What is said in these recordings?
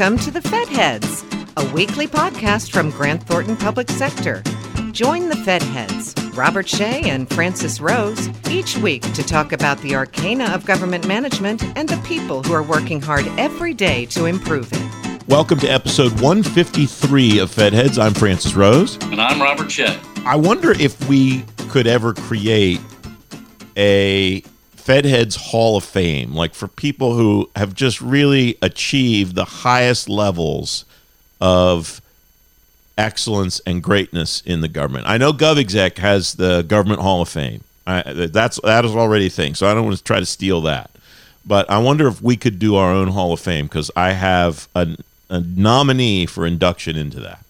Welcome to the Fed Heads, a weekly podcast from Grant Thornton Public Sector. Join the Fed Heads, Robert Shea and Francis Rose, each week to talk about the arcana of government management and the people who are working hard every day to improve it. Welcome to episode 153 of Fed Heads. I'm Francis Rose. And I'm Robert Shea. I wonder if we could ever create a Fed Heads Hall of Fame, like for people who have just really achieved the highest levels of excellence and greatness in the government. I know GovExec has the Government Hall of Fame. I, that's that is already a thing, so I don't want to try to steal that. But I wonder if we could do our own Hall of Fame because I have a, a nominee for induction into that.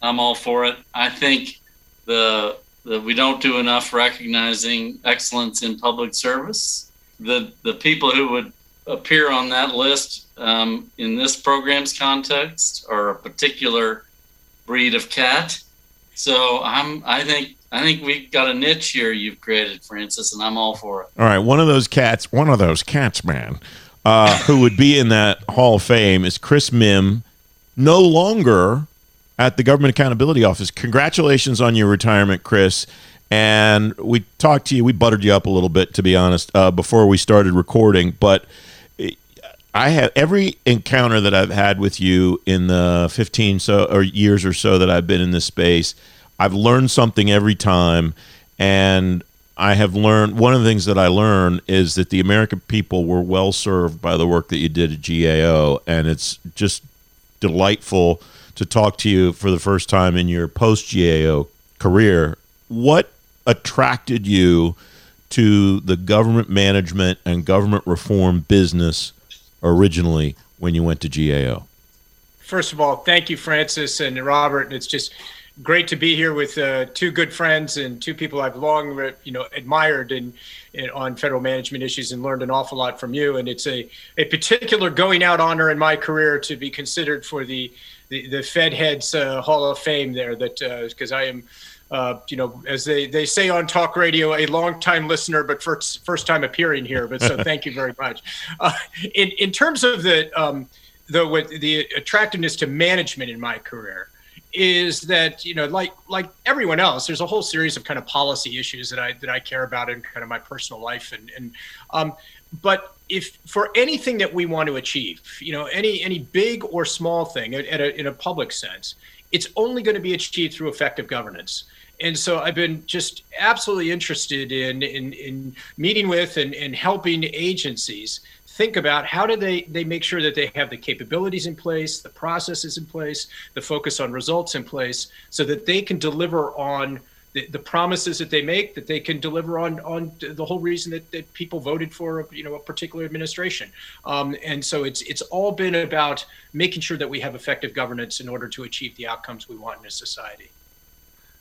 I'm all for it. I think the that we don't do enough recognizing excellence in public service. The the people who would appear on that list um, in this program's context are a particular breed of cat. So I'm I think I think we got a niche here you've created, Francis, and I'm all for it. All right, one of those cats, one of those cats, man, uh, who would be in that Hall of Fame is Chris Mihm, no longer at the Government Accountability Office. Congratulations on your retirement, Chris. And we talked to you, we buttered you up a little bit, to be honest, uh, before we started recording. But I have every encounter that I've had with you in the 15 so or years or so that I've been in this space. I've learned something every time, and I have learned one of the things that I learned is that the American people were well served by the work that you did at GAO, and it's just delightful to talk to you for the first time in your post GAO career. What attracted you to the government management and government reform business originally when you went to GAO? First of all, thank you, Francis and Robert. It's just great to be here with uh, two good friends and two people I've long, you know, admired and on federal management issues and learned an awful lot from you. And it's a, a particular going out honor in my career to be considered for the the, the Fed Heads uh, Hall of Fame there. That because uh, I am. Uh, you know, as they, they say on talk radio, a long time listener, but first first time appearing here. But so thank you very much. Uh, in in terms of the um, the with the attractiveness to management in my career, is that you know like like everyone else there's a whole series of kind of policy issues that i that i care about in kind of my personal life and and um but if for anything that we want to achieve, you know, any any big or small thing at, a, in a public sense, it's only going to be achieved through effective governance. And so I've been just absolutely interested in in, in meeting with and, and helping agencies think about how do they they make sure that they have the capabilities in place, the processes in place, the focus on results in place, so that they can deliver on the, the promises that they make that they can deliver on on the whole reason that, that people voted for you know a particular administration. Um, and so it's it's all been about making sure that we have effective governance in order to achieve the outcomes we want in a society.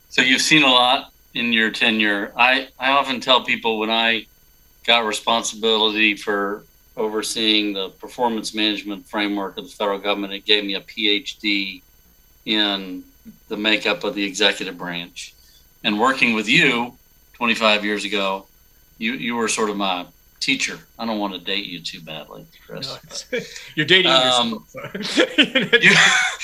So you've seen a lot in your tenure. I i often tell people when i got responsibility for overseeing the performance management framework of the federal government it gave me a phd in the makeup of the executive branch and working with you 25 years ago, you you were sort of my teacher. I don't want to date you too badly, Chris. No, you're dating um, you,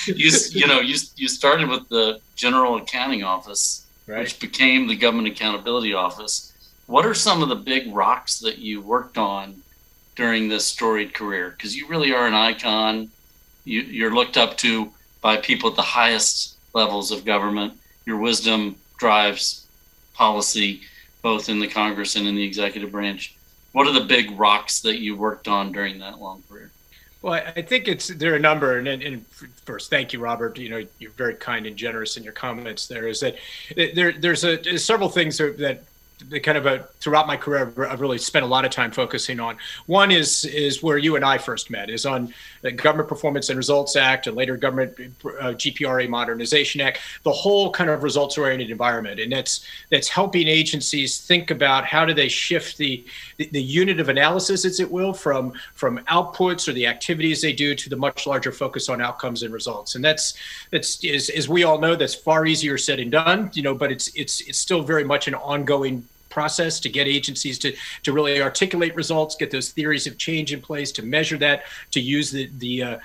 you, you know, you, you started with the General Accounting Office, right. which became the Government Accountability Office. What are some of the big rocks that you worked on during this storied career? Because you really are an icon. You, you're looked up to by people at the highest levels of government. Your wisdom drives policy both in the Congress and in the executive branch. What are the big rocks that you worked on during that long career? Well, I think it's there are a number, and, and, first, thank you, Robert. You know, you're very kind and generous in your comments. There is that there there's a several things that kind of a, throughout my career I've really spent a lot of time focusing on. One is is where you and I first met is on the Government Performance and Results Act and later Government uh, GPRA Modernization Act, the whole kind of results oriented environment, and that's that's helping agencies think about how do they shift the, the, the unit of analysis, as it will, from from outputs or the activities they do to the much larger focus on outcomes and results, and that's that's as, as we all know that's far easier said than done, you know, but it's it's it's still very much an ongoing process to get agencies to to really articulate results, get those theories of change in place, to measure that, to use the the uh,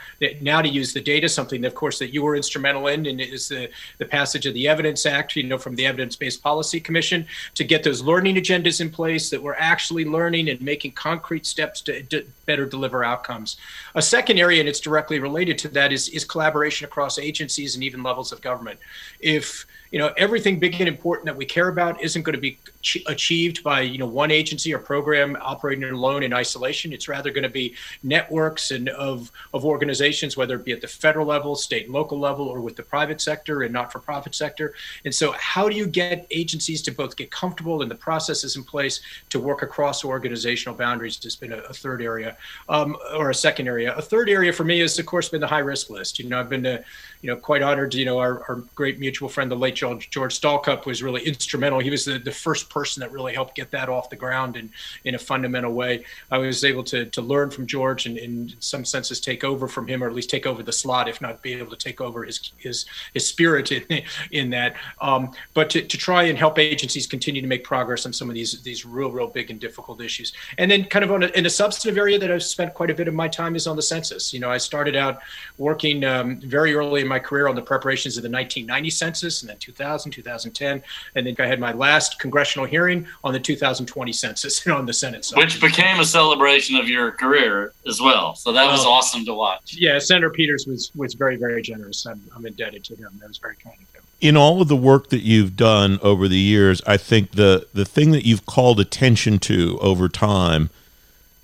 now to use the data, something of course that you were instrumental in, and is the the passage of the Evidence Act, you know, from the Evidence Based Policy Commission, to get those learning agendas in place that we're actually learning and making concrete steps to, to better deliver outcomes. A second area, and it's directly related to that, is is collaboration across agencies and even levels of government. If you know everything big and important that we care about isn't going to be ch- achieved by you know one agency or program operating alone in isolation. It's rather going to be networks and of of organizations whether it be at the federal level state and local level or with the private sector and not for profit sector. And so how do you get agencies to both get comfortable and the processes in place to work across organizational boundaries has been a, a third area um, or a second area. A third area for me has of course been the high risk list. You know i've been to you know, quite honored. You know, our, our great mutual friend, the late George, George Stalcup, was really instrumental. He was the, the first person that really helped get that off the ground in, in a fundamental way. I was able to, to learn from George and, in some senses take over from him, or at least take over the slot, if not be able to take over his his, his spirit in, in that. Um, but to, to try and help agencies continue to make progress on some of these these real, real big and difficult issues. And then, kind of on a, in a substantive area that I've spent quite a bit of my time is on the census. You know, I started out working um, very early in my career on the preparations of the 1990 census and then 2000, 2010. And then I had my last congressional hearing on the 2020 census and on the Senate side. Which became a celebration of your career as well. So that was oh. awesome to watch. Yeah, Senator Peters was, was very, very generous. I'm, I'm indebted to him. That was very kind of him. In all of the work that you've done over the years, I think the, the thing that you've called attention to over time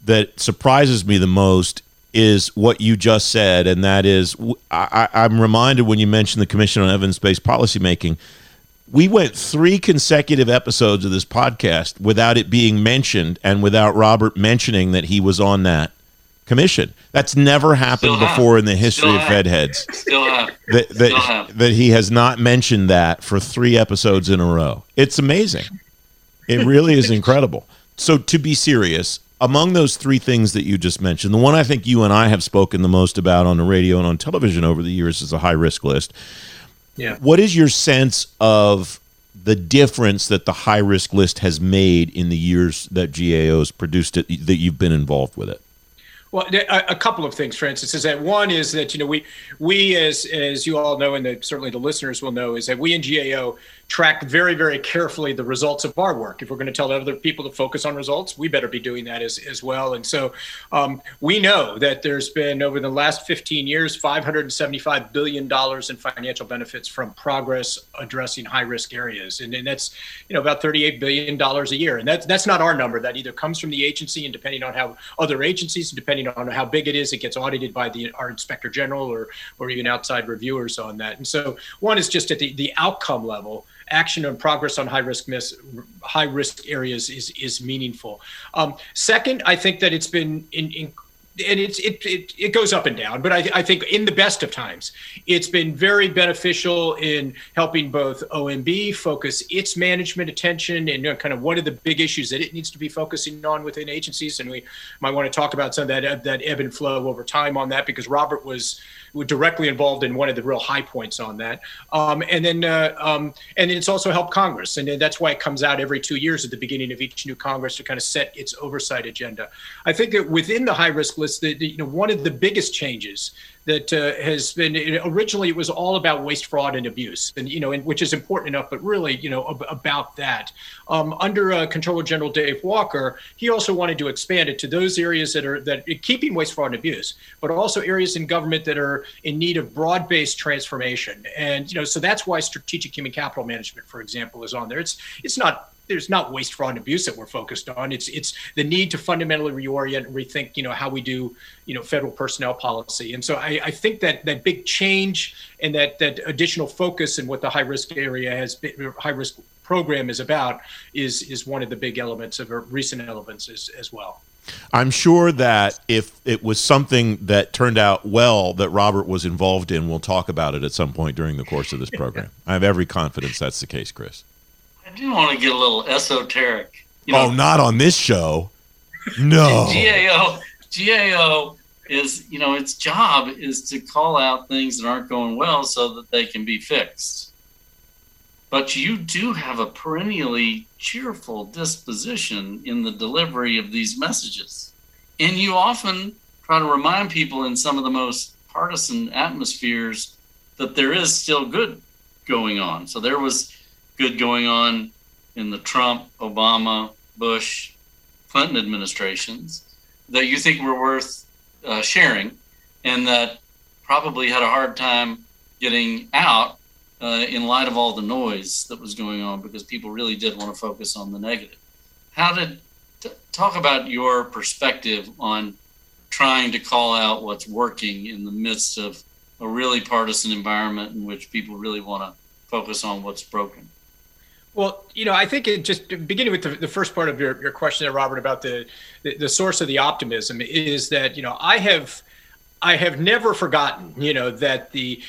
that surprises me the most is what you just said, and that is I, am reminded when you mentioned the Commission on Evidence Based Policymaking. We went three consecutive episodes of this podcast without it being mentioned and without Robert mentioning that he was on that commission. That's never happened before in the history Still of Fed heads. Still have. That, that, Still have. that he has not mentioned that for three episodes in a row. It's amazing. It really is incredible. So, to be serious, among those three things that you just mentioned, the one I think you and I have spoken the most about on the radio and on television over the years is a high risk list. Yeah. What is your sense of the difference that the high risk list has made in the years that GAO has produced it that you've been involved with it? Well, a, couple of things, Francis, is that one is that you know we we as as you all know, and the, certainly the listeners will know, is that we in GAO track very, very carefully the results of our work. If we're going to tell other people to focus on results, we better be doing that as, as well. And so um, we know that there's been, over the last 15 years, $575 billion in financial benefits from progress addressing high risk areas. And, and that's, you know, about $38 billion a year. And that's, that's not our number. That either comes from the agency and depending on how other agencies, depending on how big it is, it gets audited by the, our inspector general or, or even outside reviewers on that. And so one is just at the, the outcome level action and progress on high risk miss, high risk areas is is meaningful. Um, second, I think that it's been in, in and it's it, it it goes up and down but I, I think in the best of times it's been very beneficial in helping both omb focus its management attention and you know, kind of what are the big issues that it needs to be focusing on within agencies and we might want to talk about some of that that ebb and flow over time on that because robert was directly involved in one of the real high points on that. Um, and then uh, um, and it's also helped Congress, and that's why it comes out every two years at the beginning of each new Congress to kind of set its oversight agenda. I think that within the high risk list, that you know one of the biggest changes that uh, has been originally it was all about waste, fraud, and abuse, and you know, and, which is important enough, but really, you know, ab- about that. Um, under uh, Comptroller General Dave Walker, he also wanted to expand it to those areas that are that keeping waste, fraud, and abuse, but also areas in government that are in need of broad-based transformation. And you know, so that's why strategic human capital management, for example, is on there. It's it's not there's not waste, fraud, and abuse that we're focused on. It's it's the need to fundamentally reorient and rethink, you know, how we do, you know, federal personnel policy. And so I, I think that that big change and that that additional focus and what the high risk area has been, high risk program is about is is one of the big elements of recent elements as, as well. I'm sure that if it was something that turned out well that Robert was involved in, we'll talk about it at some point during the course of this program. I have every confidence that's the case, Chris. I do want to get a little esoteric. You oh, know, oh, not on this show. No. GAO GAO is you know its job is to call out things that aren't going well so that they can be fixed. but you do have a perennially cheerful disposition in the delivery of these messages. And you often try to remind people in some of the most partisan atmospheres that there is still good going on. So there was good going on in the Trump, Obama, Bush, Clinton administrations that you think were worth uh, sharing and that probably had a hard time getting out uh, in light of all the noise that was going on because people really did want to focus on the negative. How did t- talk about your perspective on trying to call out what's working in the midst of a really partisan environment in which people really want to focus on what's broken? Well, you know, I think it just beginning with the, the first part of your, your question there, Robert, about the, the, the source of the optimism is that, you know, I have I have never forgotten, you know, that the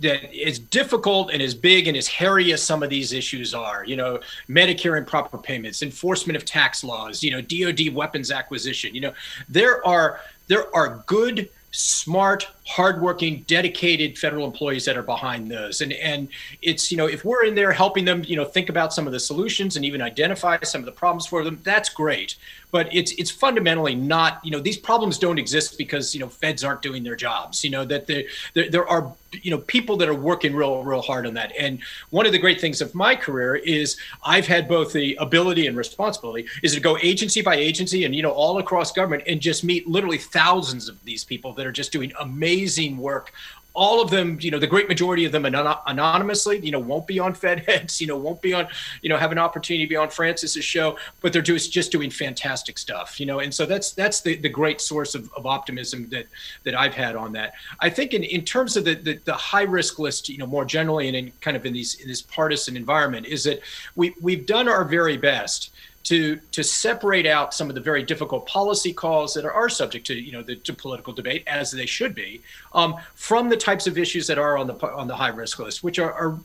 that as difficult and as big and as hairy as some of these issues are, you know, Medicare improper payments, enforcement of tax laws, you know, DoD weapons acquisition, you know, there are there are good smart, hardworking, dedicated federal employees that are behind those. And and it's you know if we're in there helping them, you know, think about some of the solutions and even identify some of the problems for them, that's great but it's it's fundamentally not you know these problems don't exist because you know feds aren't doing their jobs you know that there there, are you know people that are working real real hard on that. And one of the great things of my career is i've had both the ability and responsibility is to go agency by agency and you know all across government and just meet literally thousands of these people that are just doing amazing work all of them, you know, the great majority of them anonymously, you know, won't be on Fed heads, you know, won't be on, you know, have an opportunity to be on Francis's show, but they're just just doing fantastic stuff, you know, and so that's that's the, the great source of, of optimism that that I've had on that. I think in, in terms of the, the, the high risk list, you know, more generally and in kind of in these in this partisan environment, is that we we've done our very best to to separate out some of the very difficult policy calls that are, subject to you know the to political debate as they should be um, from the types of issues that are on the on the high risk list, which are, are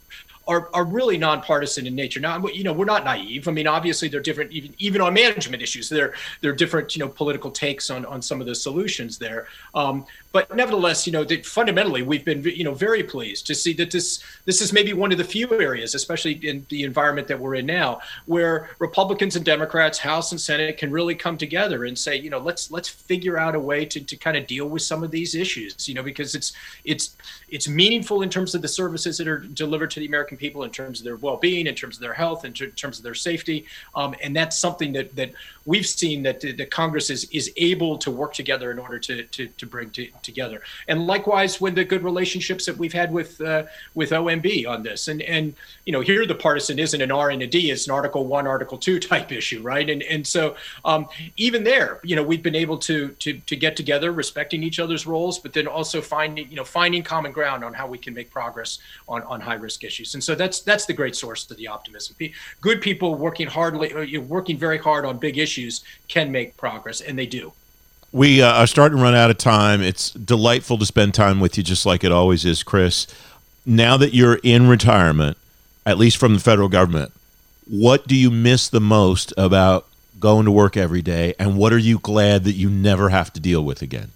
are, are really nonpartisan in nature. Now, you know, we're not naive. I mean, obviously, they're different, even even on management issues. There, there are different, you know, political takes on on some of the solutions there. Um, but nevertheless, you know, that fundamentally, we've been, you know, very pleased to see that this this is maybe one of the few areas, especially in the environment that we're in now, where Republicans and Democrats, House and Senate, can really come together and say, you know, let's let's figure out a way to to kind of deal with some of these issues, you know, because it's it's it's meaningful in terms of the services that are delivered to the American people, in terms of their well-being, in terms of their health, in terms of their safety, um, and that's something that that we've seen that the, the Congress is is able to work together in order to to to bring to together. And likewise, with the good relationships that we've had with uh, with OMB on this, and and you know here the partisan isn't an R and a D; it's an Article One, Article Two type issue, right? And and so um, even there, you know, we've been able to to to get together, respecting each other's roles, but then also finding you know finding common ground on how we can make progress on on high risk issues. And so that's that's the great source of the optimism. Good people working hardly, uh, working very hard on big issues can make progress, and they do. We uh, are starting to run out of time. It's delightful to spend time with you, just like it always is, Chris. Now that you're in retirement, at least from the federal government, what do you miss the most about going to work every day, and what are you glad that you never have to deal with again?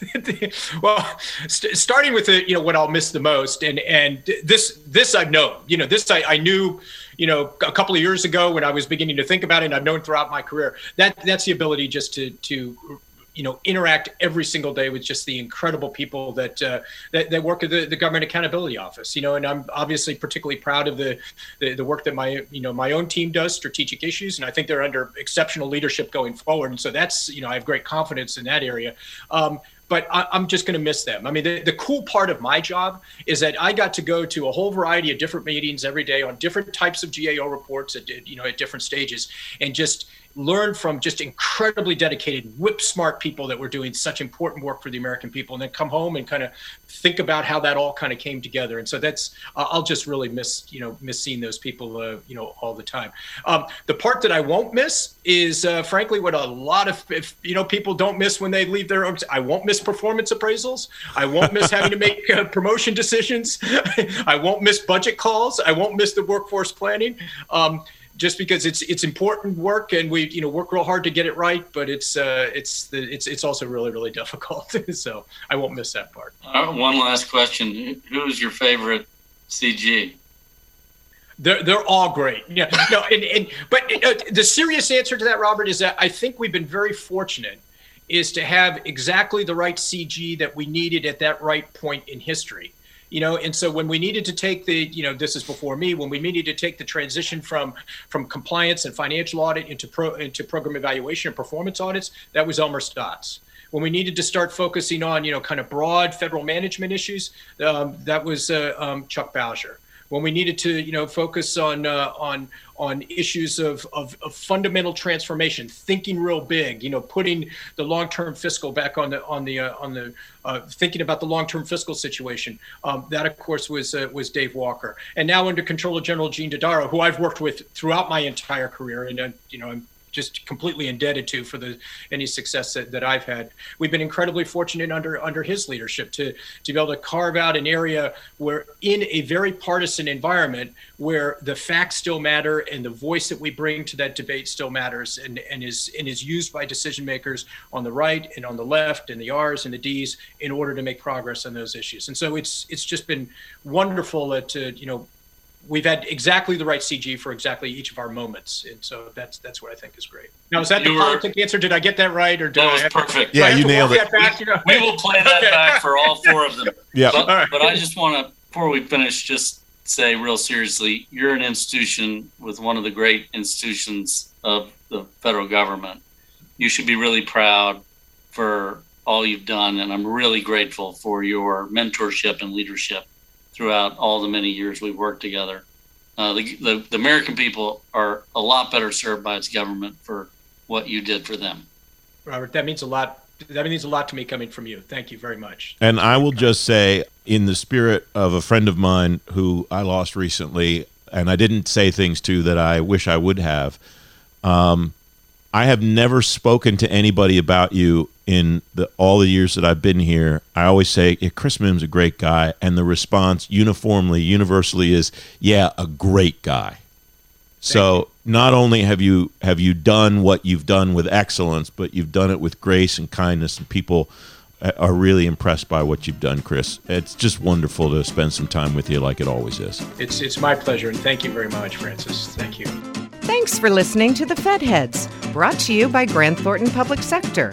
well, st- starting with the, you know what I'll miss the most, and and this this I've known, you know, this I, I knew, you know, a couple of years ago when I was beginning to think about it, and I've known throughout my career. That that's the ability just to to you know interact every single day with just the incredible people that uh, that, that, work at the, the government accountability office you know and i'm obviously particularly proud of the, the, the work that my you know my own team does strategic issues and i think they're under exceptional leadership going forward and so that's you know i have great confidence in that area. Um, but I, am just going to miss them. I mean, the, the cool part of my job is that I got to go to a whole variety of different meetings every day on different types of GAO reports at you know at different stages, and just learn from just incredibly dedicated, whip smart people that were doing such important work for the American people, and then come home and kind of think about how that all kind of came together. And so that's uh, I'll just really miss you know miss seeing those people uh, you know all the time. Um, the part that I won't miss is uh, frankly what a lot of if, you know people don't miss when they leave their own. I won't miss performance appraisals. I won't miss having to make uh, promotion decisions. I won't miss budget calls. I won't miss the workforce planning. Um, just because it's it's important work and we you know work real hard to get it right, but it's uh, it's the, it's it's also really really difficult. so I won't miss that part. Uh, one last question: Who's your favorite CG? They're, they're all great. Yeah. No, and, and but uh, the serious answer to that, Robert, is that I think we've been very fortunate is to have exactly the right CG that we needed at that right point in history you know and so when we needed to take the you know this is before me when we needed to take the transition from from compliance and financial audit into pro into program evaluation and performance audits that was elmer staats when we needed to start focusing on you know kind of broad federal management issues um, that was uh, um, chuck bowsher when we needed to you know focus on uh, on on issues of, of, of, fundamental transformation, thinking real big, you know, putting the long-term fiscal back on the on the uh, on the uh, thinking about the long-term fiscal situation. Um, that, of course, was uh, was Dave Walker, and now under Comptroller General Gene Dodaro, who I've worked with throughout my entire career, and uh, you know, I'm just completely indebted to for the any success that, that I've had. We've been incredibly fortunate under under his leadership to to be able to carve out an area where in a very partisan environment where the facts still matter and the voice that we bring to that debate still matters and, and is and is used by decision makers on the right and on the left and the R's and the D's in order to make progress on those issues. And so it's it's just been wonderful to you know we've had exactly the right CG for exactly each of our moments, and so that's that's what I think is great. Now, is that you the were, politic answer? Did I get that right, or did that was I perfect? To, yeah, you nailed it. Back, you know? We will play that okay. back for all four of them. yeah, but, right. but I just want to before we finish, just say real seriously, you're an institution with one of the great institutions of the federal government. You should be really proud for all you've done, and I'm really grateful for your mentorship and leadership throughout all the many years we've worked together. Uh, the, the, the American people are a lot better served by its government for what you did for them. Robert, that means a lot. That means a lot to me coming from you. Thank you very much. And I will just say, in the spirit of a friend of mine who I lost recently, and I didn't say things to that I wish I would have. Um, I have never spoken to anybody about you in the all the years that I've been here, I always say yeah, Chris Mihm's a great guy, and the response uniformly, universally is, "Yeah, a great guy." so not only have you have you done what you've done with excellence, but you've done it with grace and kindness, and people uh, are really impressed by what you've done, Chris. It's just wonderful to spend some time with you, like it always is. It's it's my pleasure, and thank you very much, Francis. Thank you. Thanks for listening to the Fed Heads, brought to you by Grant Thornton Public Sector.